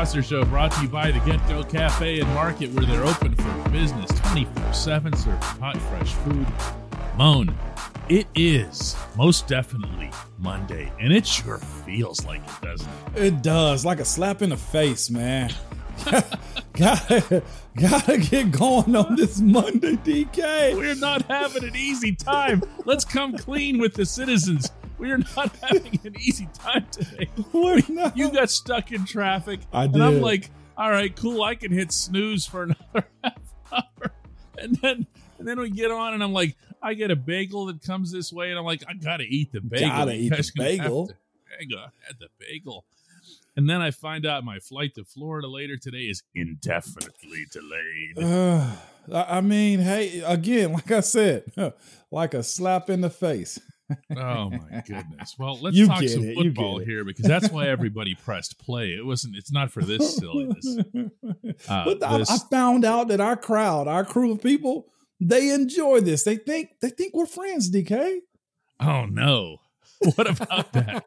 Foster Show brought to you by the Get Go Cafe and Market, where they're open for business 24 7, serving hot, fresh food. Mon, it is most definitely Monday, and it sure feels like it, doesn't it? It does, like a slap in the face, man. gotta, gotta get going on this Monday, DK. We're not having an easy time. Let's come clean with the citizens. We are not having an easy time today. We're not. You got stuck in traffic. I did. And I'm like, all right, cool. I can hit snooze for another half hour. And then and then we get on and I'm like, I get a bagel that comes this way, and I'm like, I gotta eat the bagel. Gotta eat the guys gonna have bagel. to- I gotta the bagel. And then I find out my flight to Florida later today is indefinitely delayed. Uh, I mean, hey, again, like I said, like a slap in the face. Oh my goodness. Well, let's You talk some it, football here because that's why everybody pressed play. It wasn't. It's not for this silliness. Uh, but I, this- I found out that our crowd, our crew of people, they enjoy this. They think they think we're friends, DK. Oh no. What about that?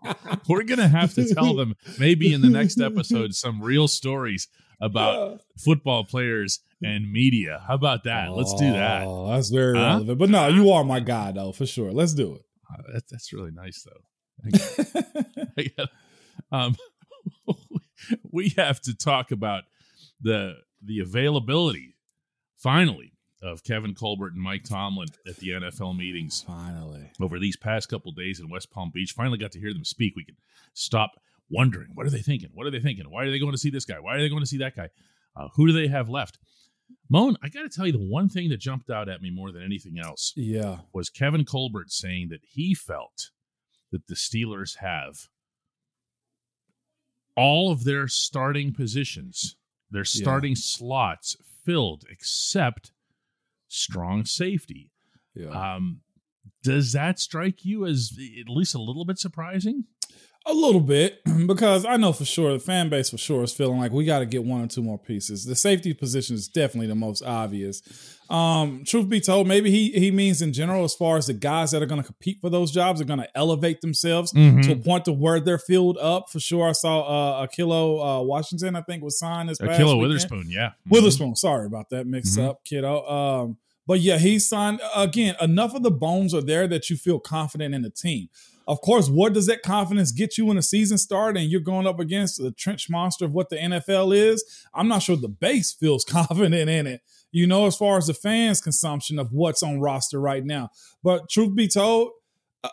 We're gonna have to tell them maybe in the next episode some real stories about football players and media. How about that? Let's do that. Oh, that's very Huh? relevant. But no, you are my guy though, for sure. Let's do Uh, that, that's really nice though. I got- um, we have to talk about the the availability finally of Kevin Colbert and Mike Tomlin at the NFL meetings Finally. over these past couple days in West Palm Beach. Finally got to hear them speak. We can stop wondering what are they thinking? What are they thinking? Why are they going to see this guy? Why are they going to see that guy? Uh, who do they have left? Mon, I got to tell you, the one thing that jumped out at me more than anything else Yeah. was Kevin Colbert saying that he felt that the Steelers have all of their starting positions, their Yeah. starting slots filled except strong safety. Yeah. Um, does that strike you as at least a little bit surprising? A little bit, because I know for sure the fan base for sure is feeling like we got to get one or two more pieces. The safety position is definitely the most obvious. Um, truth be told, maybe he he means in general as far as the guys that are going to compete for those jobs are going to elevate themselves to a point to where they're filled up. For sure, I saw uh, Ahkello uh, Washington, I think, was signed as Ahkello. Witherspoon, yeah. Witherspoon. Sorry about that mix Mhm. up, kiddo. Um, but yeah, he signed again. Enough of the bones are there that you feel confident in the team. Of course, what does that confidence get you when the season started and you're going up against the trench monster of what the NFL is? I'm not sure the base feels confident in it. You know, as far as the fans' consumption of what's on roster right now. But truth be told,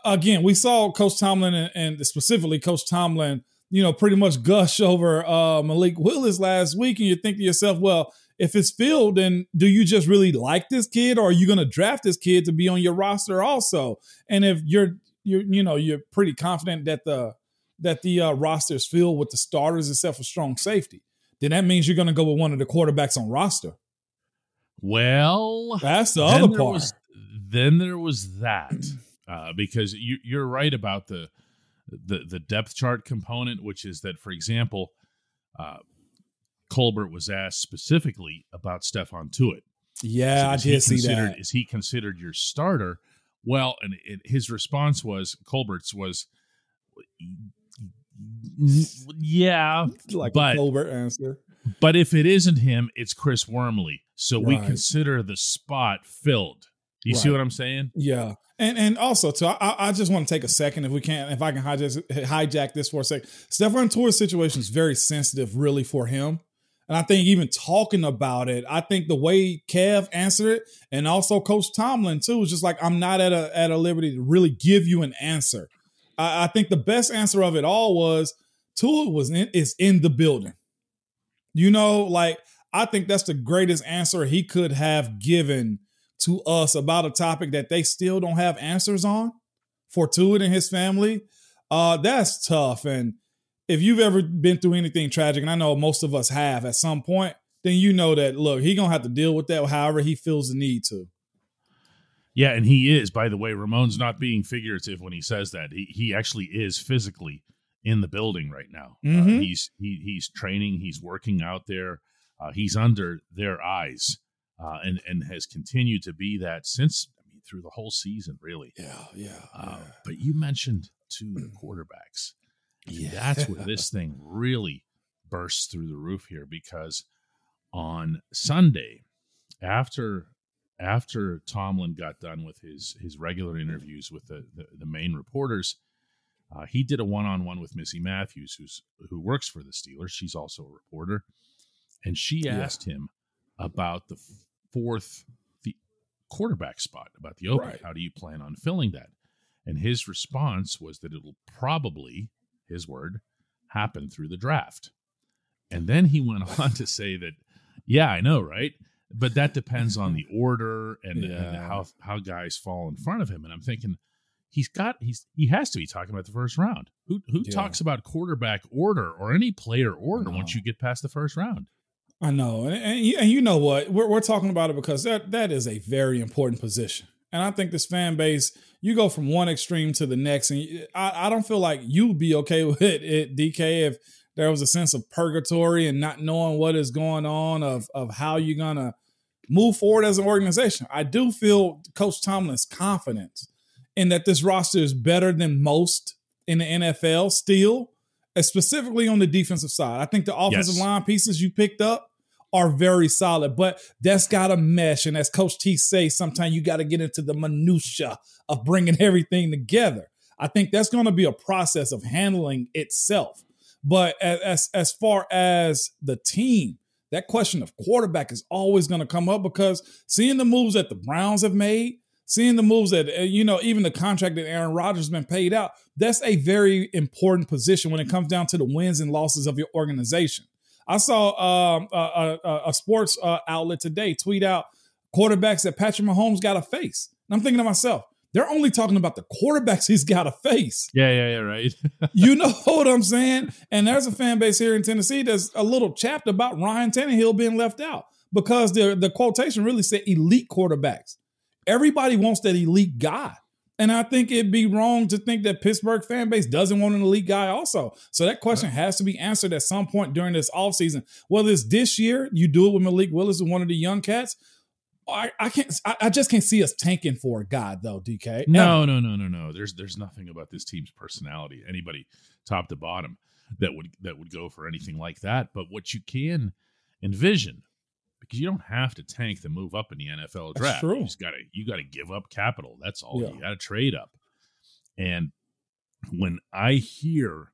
again, we saw Coach Tomlin and, and specifically Coach Tomlin, you know, pretty much gush over uh, Malik Willis last week, and you think to yourself, well, if it's filled, then do you just really like this kid, or are you going to draft this kid to be on your roster also? And if you're you're you know you're pretty confident that the that the uh, roster is filled with the starters except for strong safety, then that means you're going to go with one of the quarterbacks on roster. Well, That's the other part. Was, then there was that uh, because you, you're right about the, the the depth chart component, which is that, for example, uh, Colbert was asked specifically about Stephon Tuitt. yeah, I is he did see that. Is he considered your starter? Well, and it, his response was Colbert's was, yeah, Like but- Colbert answer. but if it isn't him, it's Chris Wormley. So we consider the spot filled. You see what I'm saying? Yeah. And and also too, I, I just want to take a second if we can, if I can hijack, hijack this for a second. Stephon Tuitt's situation is very sensitive, really, for him. And I think even talking about it, I think the way Kev answered it, and also Coach Tomlin too, was just like, I'm not at a at a liberty to really give you an answer. I, I think the best answer of it all was Tuitt was in, is in the building. You know, like I think that's the greatest answer he could have given to us about a topic that they still don't have answers on for Tuitt and his family. Uh, that's tough. And if you've ever been through anything tragic, and I know most of us have at some point, then you know that look, he gonna have to deal with that however he feels the need to. Yeah, and he is. By the way, Ramon's not being figurative when he says that. He he actually is physically in the building right now. Uh, Mhm. he's he he's training. He's working out there. Uh, he's under their eyes, uh, and and has continued to be that since I mean through the whole season, really. Yeah, yeah. Uh, But you mentioned two quarterbacks. And That's where this thing really bursts through the roof here because on Sunday, after after Tomlin got done with his his regular interviews with the the, the main reporters, uh, he did a one on one with Missy Matthews, who's who works for the Steelers. She's also a reporter, and she asked yeah. him about the fourth the quarterback spot, about the open. Right. How do you plan on filling that? And his response was that it'll probably, his word, happen through the draft. And then he went on to say that, yeah, I know, right? But that depends on the order and, yeah. and how how guys fall in front of him. And I'm thinking, he's got he's he has to be talking about the first round. Who who yeah. talks about quarterback order or any player order once you get past the first round? I know, and, and, you, and you know what we're we're talking about it because that that is a very important position, and I think this fan base you go from one extreme to the next, and I, I don't feel like you'd be okay with it, it, DK, if there was a sense of purgatory and not knowing what is going on of of how you're gonna move forward as an organization. I do feel Coach Tomlin's confidence in that this roster is better than most in the NFL still, uh, specifically on the defensive side. I think the offensive yes. line pieces you picked up are very solid, but that's got to mesh. And as Coach T says, sometimes you got to get into the minutia of bringing everything together. I think that's going to be a process of handling itself. But as as far as the team, that question of quarterback is always going to come up because seeing the moves that the Browns have made, seeing the moves that uh, you know, even the contract that Aaron Rodgers has been paid out, that's a very important position when it comes down to the wins and losses of your organization. I saw um, a, a, a, sports uh, outlet today tweet out quarterbacks that Patrick Mahomes got to face. And I'm thinking to myself, they're only talking about the quarterbacks he's got to face. Yeah, yeah, yeah, right. you know what I'm saying? And there's a fan base here in Tennessee that's a little chapped about Ryan Tannehill being left out because the the quotation really said elite quarterbacks. Everybody wants that elite guy. And I think it'd be wrong to think that Pittsburgh fan base doesn't want an elite guy also. So that question has to be answered at some point during this offseason. Whether it's this year, you do it with Malik Willis and one of the young cats. I, I can't I, I, just can't see us tanking for a guy though, DK. No, no, no, no, no. There's there's nothing about this team's personality, anybody top to bottom, that would that would go for anything like that. But what you can envision because you don't have to tank to move up in the NFL draft. You just gotta you gotta give up capital. That's all. Yeah. You gotta trade up. And when I hear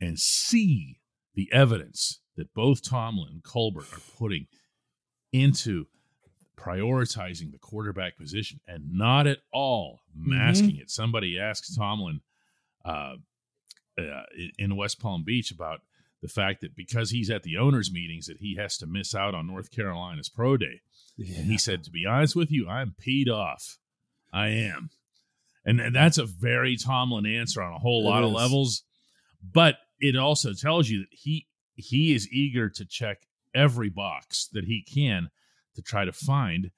and see the evidence that both Tomlin and Colbert are putting into prioritizing the quarterback position and not at all masking mm-hmm. it. Somebody asked Tomlin uh, uh, in West Palm Beach about the fact that because he's at the owners' meetings that he has to miss out on North Carolina's pro day. Yeah. And he said, to be honest with you, I'm peed off. I am. And, and that's a very Tomlin answer on a whole it lot is. of levels. But it also tells you that he he is eager to check every box that he can to try to find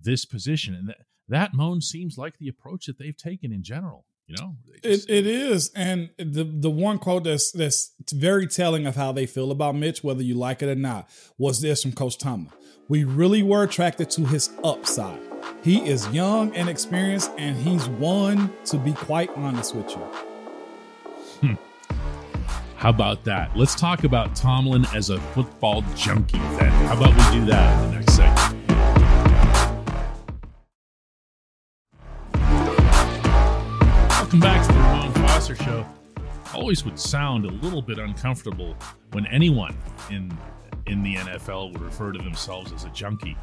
this position. And that, that Mon seems like the approach that they've taken in general. You know, it, it is, and the the one quote that's that's very telling of how they feel about Mitch, whether you like it or not, was this from Coach Tomlin. We really were attracted to his upside. He is young and experienced, and he's one to be quite honest with you. Hmm. How about that? Let's talk about Tomlin as a football junkie then. How about we do that in the next segment? Welcome back to the Ramon Foster Show. Always would sound a little bit uncomfortable when anyone in in the NFL would refer to themselves as a junkie.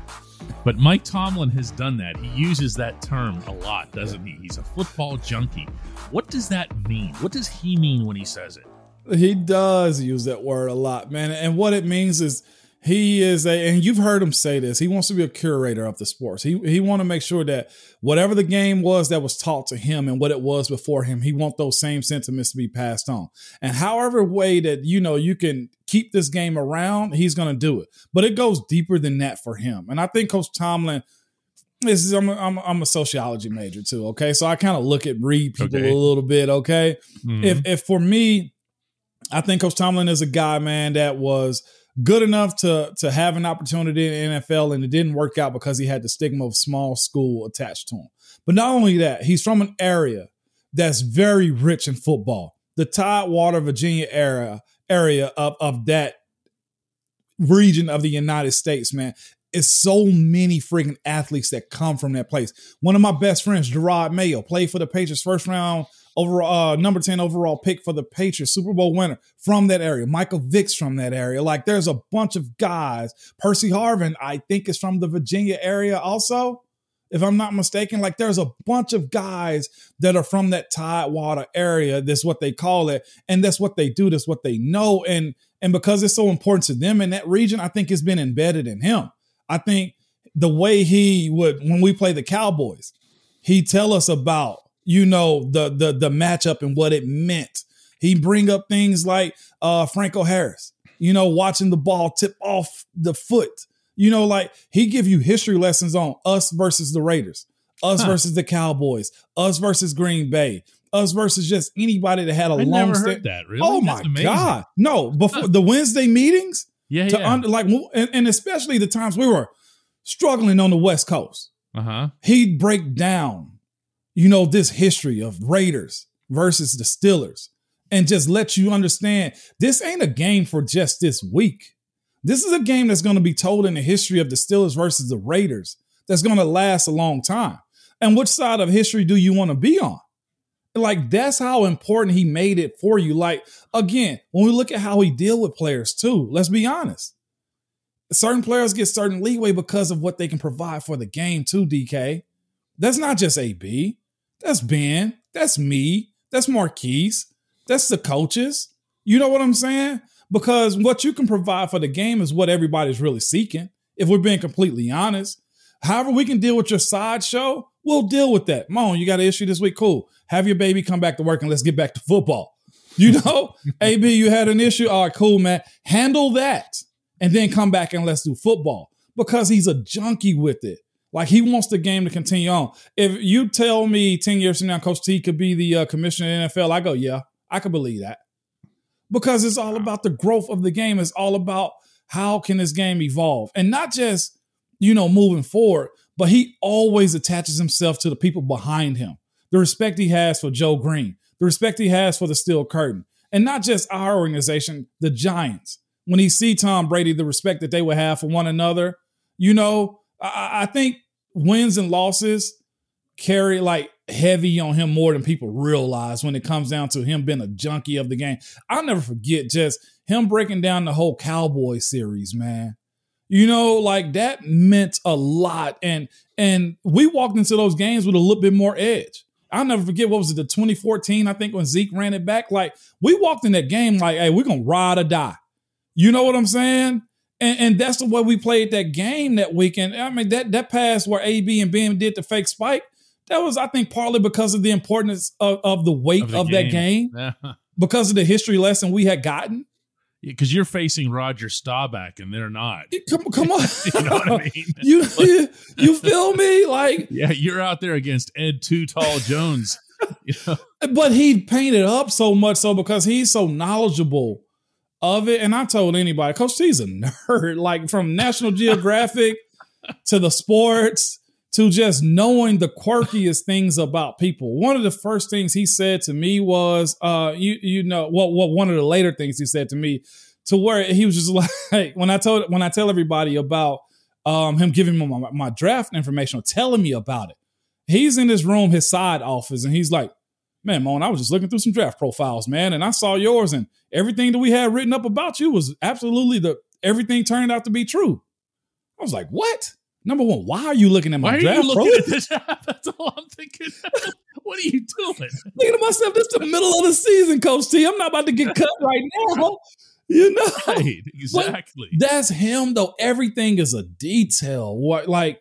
But Mike Tomlin has done that. He uses that term a lot, doesn't he? He's a football junkie. What does that mean? What does he mean when he says it? He does use that word a lot, man. And what it means is he is a and you've heard him say this he wants to be a curator of the sports. He he want to make sure that whatever the game was that was taught to him and what it was before him he want those same sentiments to be passed on. And however way that you know you can keep this game around he's going to do it. But it goes deeper than that for him. And i think coach tomlin this is I'm a, I'm, a, I'm a sociology major too okay? So i kind of look at read people okay. a little bit okay? Mm-hmm. if if for me i think coach tomlin is a guy man that was good enough to to have an opportunity in the NFL, and it didn't work out because he had the stigma of small school attached to him. But not only that, he's from an area that's very rich in football. The Tidewater, Virginia area area of, of that region of the United States, man. It's so many freaking athletes that come from that place. One of my best friends, Jerod Mayo, played for the Patriots first round overall, uh, number 10 overall pick for the Patriots, Super Bowl winner from that area. Michael Vick's from that area. Like there's a bunch of guys. Percy Harvin, I think, is from the Virginia area also if I'm not mistaken. Like there's a bunch of guys that are from that Tidewater area. That's what they call it. And that's what they do. That's what they know. And and because it's so important to them in that region, I think it's been embedded in him. I think the way he would when we play the Cowboys, he tell us about, you know, the the the matchup and what it meant. He bring up things like uh Franco Harris, you know, watching the ball tip off the foot you know, like he give you history lessons on us versus the Raiders, us huh. versus the Cowboys, us versus Green Bay, us versus just anybody that had a I long never heard that. Really? Oh my god, no! Before the Wednesday meetings, yeah, to yeah. Under, like, and, and, especially the times we were struggling on the West Coast, uh huh. He'd break down, you know, this history of Raiders versus the Steelers, and just let you understand this ain't a game for just this week. This is a game that's going to be told in the history of the Steelers versus the Raiders that's going to last a long time. And which side of history do you want to be on? Like that's how important he made it for you. Like again, when we look at how he deal with players too, let's be honest. Certain players get certain leeway because of what they can provide for the game too, DK. That's not just AB. That's Ben. That's me. That's Marquise. That's the coaches. You know what I'm saying? because what you can provide for the game is what everybody's really seeking. If we're being completely honest, however we can deal with your sideshow, we'll deal with that. Mon, you got an issue this week? Cool. Have your baby come back to work and let's get back to football. You know, AB, you had an issue. All right, cool, man. Handle that and then come back and let's do football because he's a junkie with it. Like he wants the game to continue on. If you tell me 10 years from now, Coach T could be the uh, commissioner of NFL, I go, yeah, I could believe that because it's all about the growth of the game. It's all about how can this game evolve and not just, you know, moving forward, but he always attaches himself to the people behind him. The respect he has for Joe Greene, the respect he has for the Steel Curtain, and not just our organization, the Giants. When he see Tom Brady, the respect that they would have for one another, you know, I, I think wins and losses carry like heavy on him more than people realize when it comes down to him being a junkie of the game. I'll never forget just him breaking down the whole Cowboy series, man. You know, like that meant a lot. And and we walked into those games with a little bit more edge. I'll never forget what was it, the 2014, I think, when Zeke ran it back. Like we walked in that game like, hey, we're gonna ride or die. You know what I'm saying? And, and that's the way we played that game that weekend. I mean, that that pass where AB and Ben did the fake spike, that was, I think, partly because of the importance of, of the weight of, the of game. that game, because of the history lesson we had gotten. Because you're facing Roger Staubach and they're not. Come, come on, you know what I mean? you, you, you feel me? Like, yeah, you're out there against Ed Too Tall Jones. you know? But he painted up so much so because he's so knowledgeable of it. And I told anybody, Coach T's a nerd, like from National Geographic to the sports to just knowing the quirkiest things about people. One of the first things he said to me was, uh, you you know, what what one of the later things he said to me, to where he was just like when I told when I tell everybody about um him giving me my, my draft information or telling me about it. He's in his room, his side office, and he's like, Man, Mon, I was just looking through some draft profiles, man, and I saw yours, and everything that we had written up about you was absolutely the everything turned out to be true. I was like, What? Number one, why are you looking at my why draft? Are you looking at this? That's all I'm thinking. what are you doing? Thinking to myself, this is the middle of the season, Coach T. I'm not about to get cut right now. You know, right, exactly. But that's him though. Everything is a detail. What like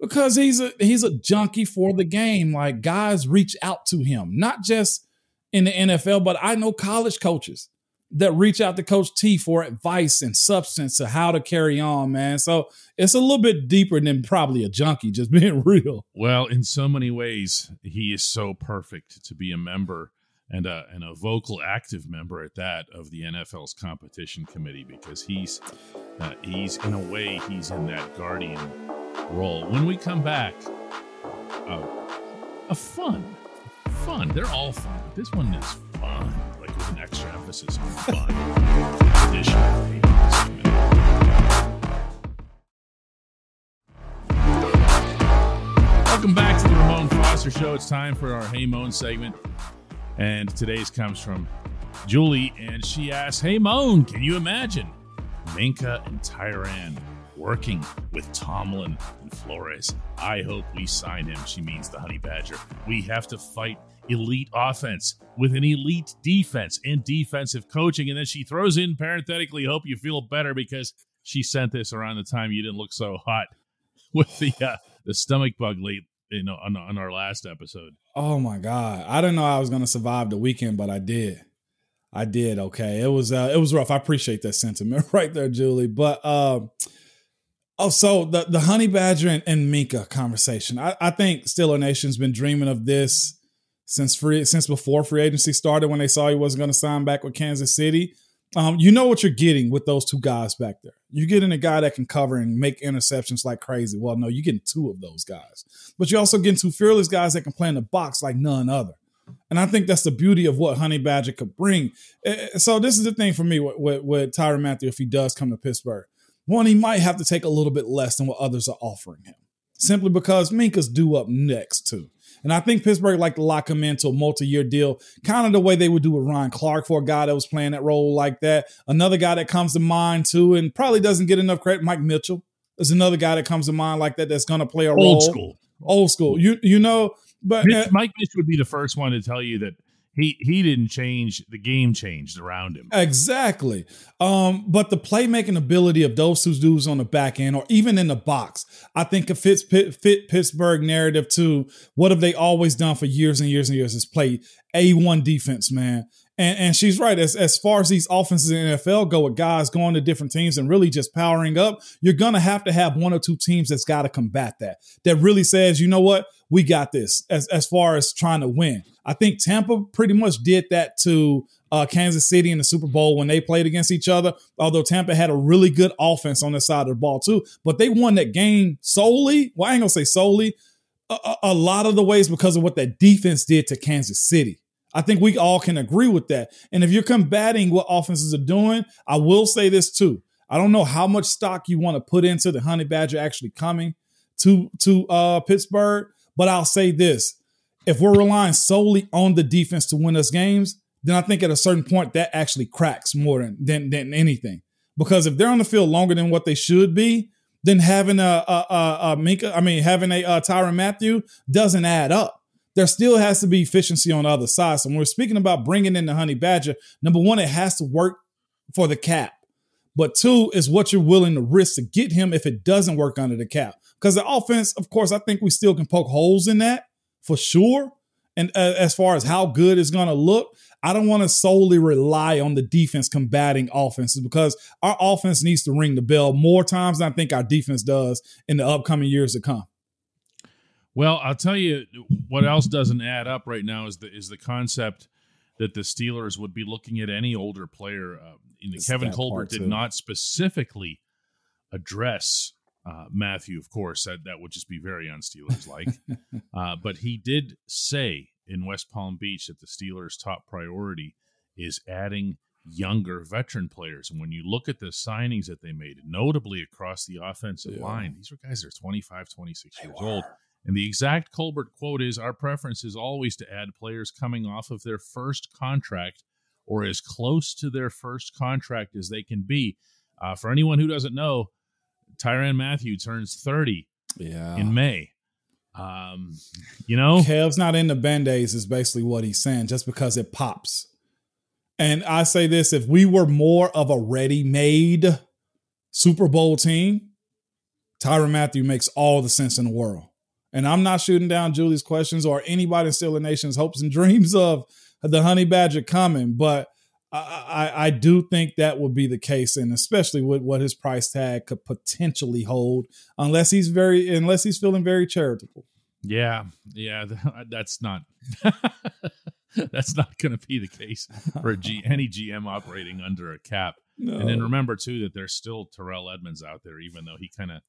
because he's a he's a junkie for the game. Like guys reach out to him, not just in the NFL, but I know college coaches that reach out to Coach T for advice and substance to how to carry on, man. So it's a little bit deeper than probably a junkie, just being real. Well, in so many ways, he is so perfect to be a member and a, and a vocal, active member at that of the NFL's competition committee because he's uh, he's in a way he's in that guardian role. When we come back, uh, a fun, fun. They're all fun. But this one is fun, like with an extra emphasis on fun. Welcome back to the Ramon Foster Show. It's time for our Hey Mon segment. And today's comes from Julie, and she asks, Hey Mon, can you imagine Minkah and Tyrann working with Tomlin and Flores? I hope we sign him. She means the Honey Badger. We have to fight elite offense with an elite defense and defensive coaching. And then she throws in parenthetically, hope you feel better because she sent this around the time you didn't look so hot with the uh, the stomach bug late you know on, on our last episode. Oh my god, I didn't know I was going to survive the weekend, but I did. I did. Okay, it was uh, it was rough. I appreciate that sentiment right there, Julie. But um, oh, so the the Honey Badger and, and Minkah conversation. I, I think Steeler Nation's been dreaming of this since free since before free agency started when they saw he wasn't going to sign back with Kansas City. Um, you know what you're getting with those two guys back there. You're getting a guy that can cover and make interceptions like crazy. Well, no, you're getting two of those guys, but you're also getting two fearless guys that can play in the box like none other. And I think that's the beauty of what Honey Badger could bring. Eh, eh, so this is the thing for me with, with, with Tyrann Mathieu if he does come to Pittsburgh. One, he might have to take a little bit less than what others are offering him, simply because Minkah's due up next too. And I think Pittsburgh like to lock him into a multi-year deal, kind of the way they would do with Ryan Clark for a guy that was playing that role like that. Another guy that comes to mind too, and probably doesn't get enough credit, Mike Mitchell. is another guy that comes to mind like that that's going to play a Old role. school. Old school. You you know, but Mitch, uh, Mike Mitchell would be the first one to tell you that he he didn't change the game changed around him. Exactly. Um, but the playmaking ability of those two dudes on the back end or even in the box, I think it fits fit, Pittsburgh narrative to what have they always done for years and years and years is play A1 defense, man. And, and she's right. As, as far as these offenses in the NFL go with guys going to different teams and really just powering up, you're going to have to have one or two teams that's got to combat that. That really says, you know what? We got this as, as far as trying to win. I think Tampa pretty much did that to uh, Kansas City in the Super Bowl when they played against each other. Although Tampa had a really good offense on their side of the ball too, but they won that game solely. Well, I ain't gonna say solely. A, a, a lot of the ways because of what that defense did to Kansas City. I think we all can agree with that. And if you're combating what offenses are doing, I will say this too. I don't know how much stock you want to put into the Honey Badger actually coming to to uh, Pittsburgh, but I'll say this: if we're relying solely on the defense to win us games, then I think at a certain point that actually cracks more than than, than anything. Because if they're on the field longer than what they should be, then having a a, a, a Minkah, I mean having a, a Tyrann Mathieu doesn't add up there still has to be efficiency on the other side. So when we're speaking about bringing in the honey badger, number one, it has to work for the cap. But two is what you're willing to risk to get him if it doesn't work under the cap. Because the offense, of course, I think we still can poke holes in that for sure. And uh, as far as how good it's going to look, I don't want to solely rely on the defense combating offenses because our offense needs to ring the bell more times than I think our defense does in the upcoming years to come. Well, I'll tell you what else doesn't add up right now is the is the concept that the Steelers would be looking at any older player. Uh, know, Kevin Colbert did not specifically address uh, Mathieu, of course. That that would just be very un-Steelers like. uh, but he did say in West Palm Beach that the Steelers' top priority is adding younger veteran players. And when you look at the signings that they made, notably across the offensive yeah. line, these are guys that are 25, 26 they years old. And the exact Colbert quote is Our preference is always to add players coming off of their first contract or as close to their first contract as they can be. Uh, for anyone who doesn't know, Tyrann Mathieu turns 30 yeah. in May. Um, you know, Kev's not in the band aids, is basically what he's saying, just because it pops. And I say this if we were more of a ready made Super Bowl team, Tyrann Mathieu makes all the sense in the world. And I'm not shooting down Julie's questions or anybody in Steeler Nation's hopes and dreams of the Honey Badger coming, but I, I, I do think that would be the case, and especially with what his price tag could potentially hold, unless he's very unless he's feeling very charitable. Yeah, yeah, that's not that's not going to be the case for G, any GM operating under a cap. No. And then remember too that there's still Terrell Edmunds out there, even though he kind of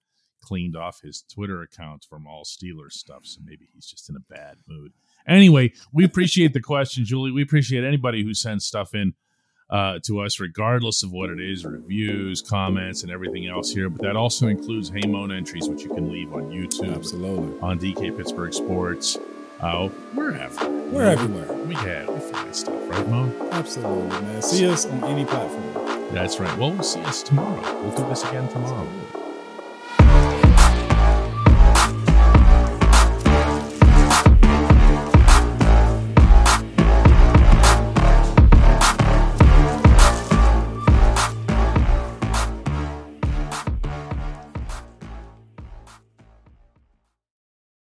cleaned off his Twitter account from all Steelers stuff. So maybe he's just in a bad mood. Anyway, we appreciate the question, Julie. We appreciate anybody who sends stuff in. uh, to us, regardless of what it is reviews, comments, and everything else here. But that also includes Hey Mon entries, which you can leave on YouTube, Absolutely. on DK Pittsburgh Sports. Uh, we're everywhere. We're everywhere. We have we find stuff, right, Mo? Absolutely, man. See us on any platform. That's right. Well, we'll see us tomorrow. We'll do this again tomorrow.